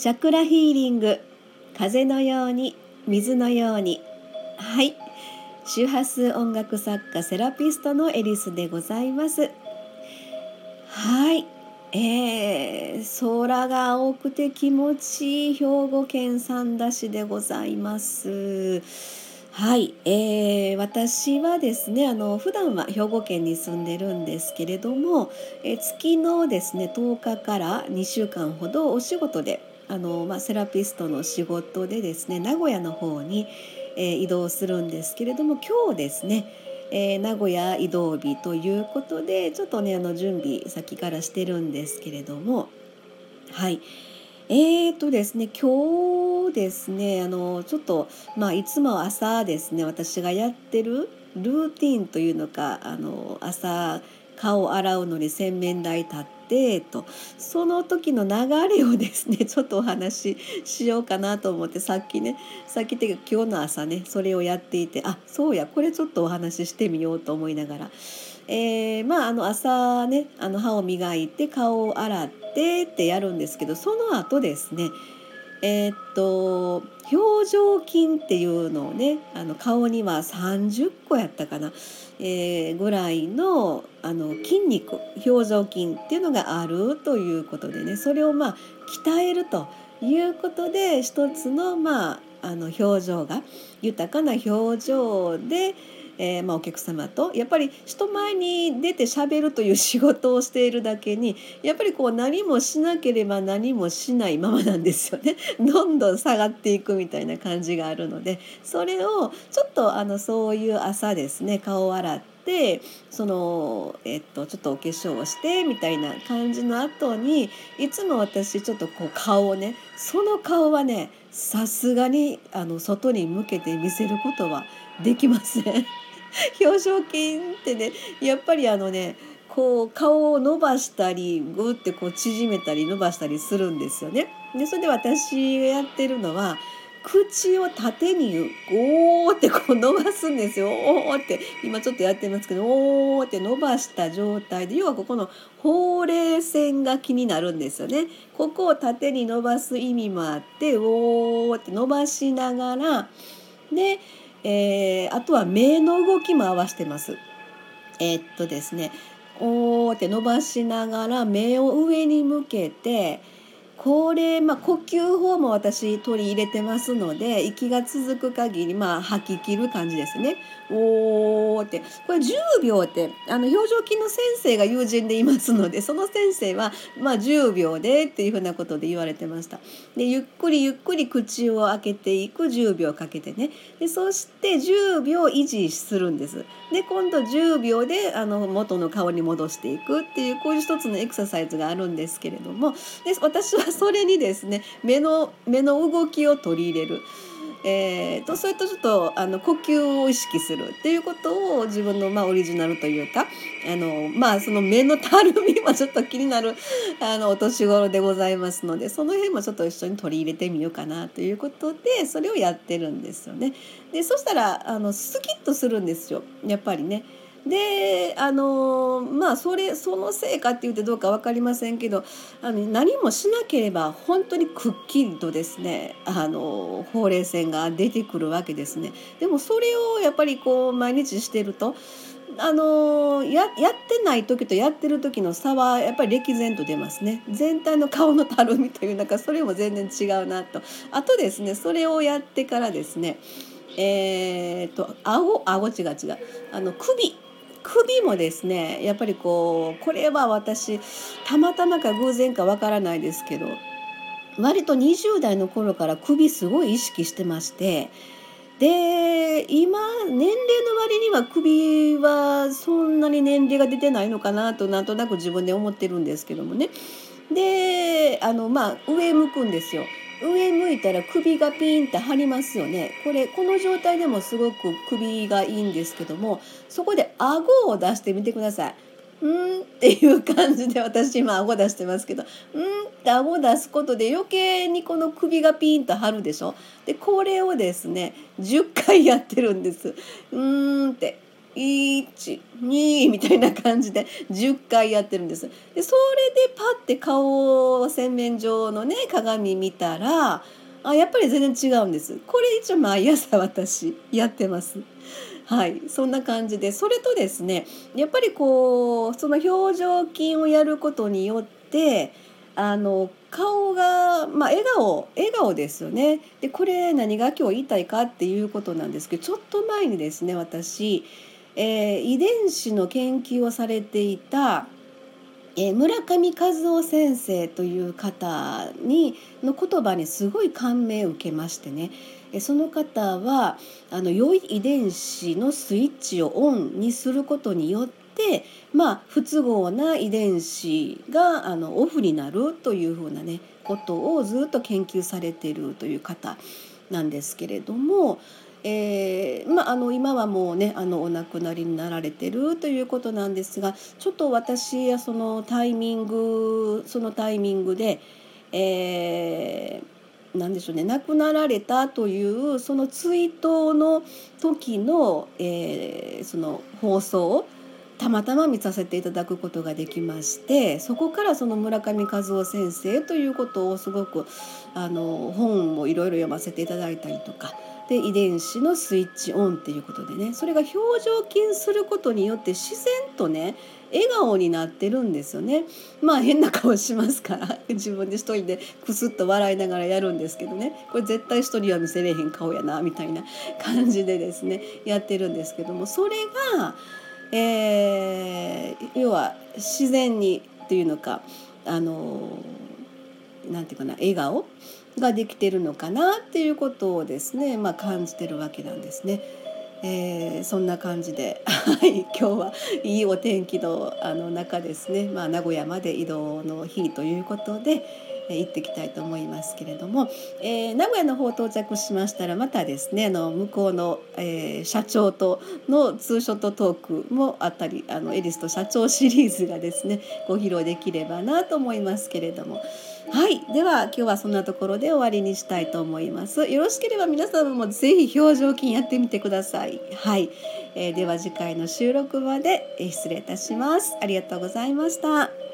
チャクラヒーリング。風のように水のように。はい。周波数音楽作家セラピストのエリスでございます。はい。えー、空が青くて気持ちいい兵庫県三田市でございます。はい、えー、私はですねあの普段は兵庫県に住んでるんですけれども、えー、月のですね10日から2週間ほどお仕事であの、まあ、セラピストの仕事でですね名古屋の方に、えー、移動するんですけれども今日ですね、えー、名古屋移動日ということでちょっとねあの準備先からしてるんですけれどもはい。えーとですね今日ですねあのちょっとまあいつも朝ですね私がやってるルーティンというのかあの朝顔洗うのに洗面台立ってとその時の流れをですね ちょっとお話ししようかなと思ってさっきねさっきっていうか今日の朝ねそれをやっていてあそうやこれちょっとお話ししてみようと思いながら。えー、まああの朝ねあの歯を磨いて顔を洗ってってやるんですけどその後ですねえー、っと表情筋っていうのをねあの顔には30個やったかな、えー、ぐらいのあの筋肉表情筋っていうのがあるということでねそれをまあ鍛えるということで一つのまああの表情が豊かな表情でえー、まあ、お客様とやっぱり人前に出てしゃべるという仕事をしているだけにやっぱりこう何もしなければ何もしないままなんですよね どんどん下がっていくみたいな感じがあるのでそれをちょっとあのそういう朝ですね顔を洗ってその、えっと、ちょっとお化粧をしてみたいな感じの後にいつも私ちょっとこう顔をねその顔はねさすがにあの外に向けて見せることはできません。表情筋ってねやっぱりあのねこう顔を伸ばしたりグーってこう縮めたり伸ばしたりするんですよね。でそれで私がやってるのは口を縦にゴーってこう伸ばすんですよ。おーって今ちょっとやってますけどおーって伸ばした状態で要はここのほうれい線が気になるんですよね。ここを縦に伸ばす意味もあっておーって伸ばしながらでえー、あとは目の動きも合わせてます。えー、っとですねおーって伸ばしながら目を上に向けてこれ、まあ、呼吸法も私取り入れてますので息が続く限りまあ吐き切る感じですね。おーってこれ10秒ってあの表情筋の先生が友人でいますのでその先生は、まあ、10秒でっていうふうなことで言われてました。でゆっくりゆっくり口を開けていく10秒かけてねでそして10秒維持するんです。で今度10秒であの元の顔に戻していくっていうこういう一つのエクササイズがあるんですけれどもで私は それにですね目の目の動きを取り入れる。えーと、それとちょっとあの呼吸を意識するっていうことを自分の、まあ、オリジナルというかあの、まあ、その目のたるみもちょっと気になる あのお年頃でございますのでその辺もちょっと一緒に取り入れてみようかなということでそれをやってるんですよね。でそしたらあのスキッとするんですよやっぱりね。であのまあそれそのせいかって言ってどうか分かりませんけどあの何もしなければ本当にくっきりとですねあのほうれい線が出てくるわけですね。でもそれをやっぱりこう毎日してるとあのややってない時とやってる時の差はやっぱり歴然と出ますね。全体の顔のたるみというなんかそれも全然違うなと。あとですねそれをやってからですねえーと、と顎？顎違う違う。あの首。首もですねやっぱりこうこれは私たまたまか偶然かわからないですけど割と20代の頃から首すごい意識してましてで今年齢の割には首はそんなに年齢が出てないのかなとなんとなく自分で思ってるんですけどもねであのまあ上向くんですよ。上向いたら首がピンって張りますよね。これこの状態でもすごく首がいいんですけどもそこで顎を出してみてください。うんっていう感じで私今顎出してますけどうんって顎出すことで余計にこの首がピーンと張るでしょ。でこれをですね10回やってるんです。うんって。12みたいな感じで10回やってるんです。でそれでパッて顔を洗面所のね鏡見たらあやっぱり全然違うんです。これ一応毎朝私やってます。はい。そんな感じでそれとですねやっぱりこうその表情筋をやることによってあの顔が、まあ、笑顔笑顔ですよね。でこれ何が今日言いたいかっていうことなんですけどちょっと前にですね私えー、遺伝子の研究をされていた、えー、村上和夫先生という方にの言葉にすごい感銘を受けましてね。その方はあの良い遺伝子のスイッチをオンにすることによってまあ不都合な遺伝子があのオフになるというふうなねことをずっと研究されているという方なんですけれどもえーまあ、あの今はもうねあのお亡くなりになられてるということなんですがちょっと私はそのタイミングそのタイミングで、えー、なんでしょうね亡くなられたというその追悼の時の,、えー、その放送をたまたま見させていただくことができましてそこからその村上和夫先生ということをすごくあの本もいろいろ読ませていただいたりとか。で遺伝子のスイッチオンっていうことでね。それが表情筋することによって自然とね笑顔になってるんですよね。まあ変な顔しますから 自分で一人でクスッと笑いながらやるんですけどね。これ絶対人は見せれへん顔やなみたいな感じでですねやってるんですけども。それが、えー、要は自然にっていうのかあのなんていうかな笑顔ができてるのかなっていうことをですね、まあ、感じてるわけなんですね。えー、そんな感じで、はい、今日はいいお天気のあの中ですね、まあ、名古屋まで移動の日ということで、行ってきたいと思いますけれども、えー、名古屋の方到着しましたらまたですねあの向こうの、えー、社長とのツーショットトークもあったりあのエリスと社長シリーズがですね ご披露できればなと思いますけれども。はいでは今日はそんなところで終わりにしたいと思います。よろしければ皆様もぜひ表情筋やってみてください。はい、えー、では次回の収録まで失礼いたします。ありがとうございました。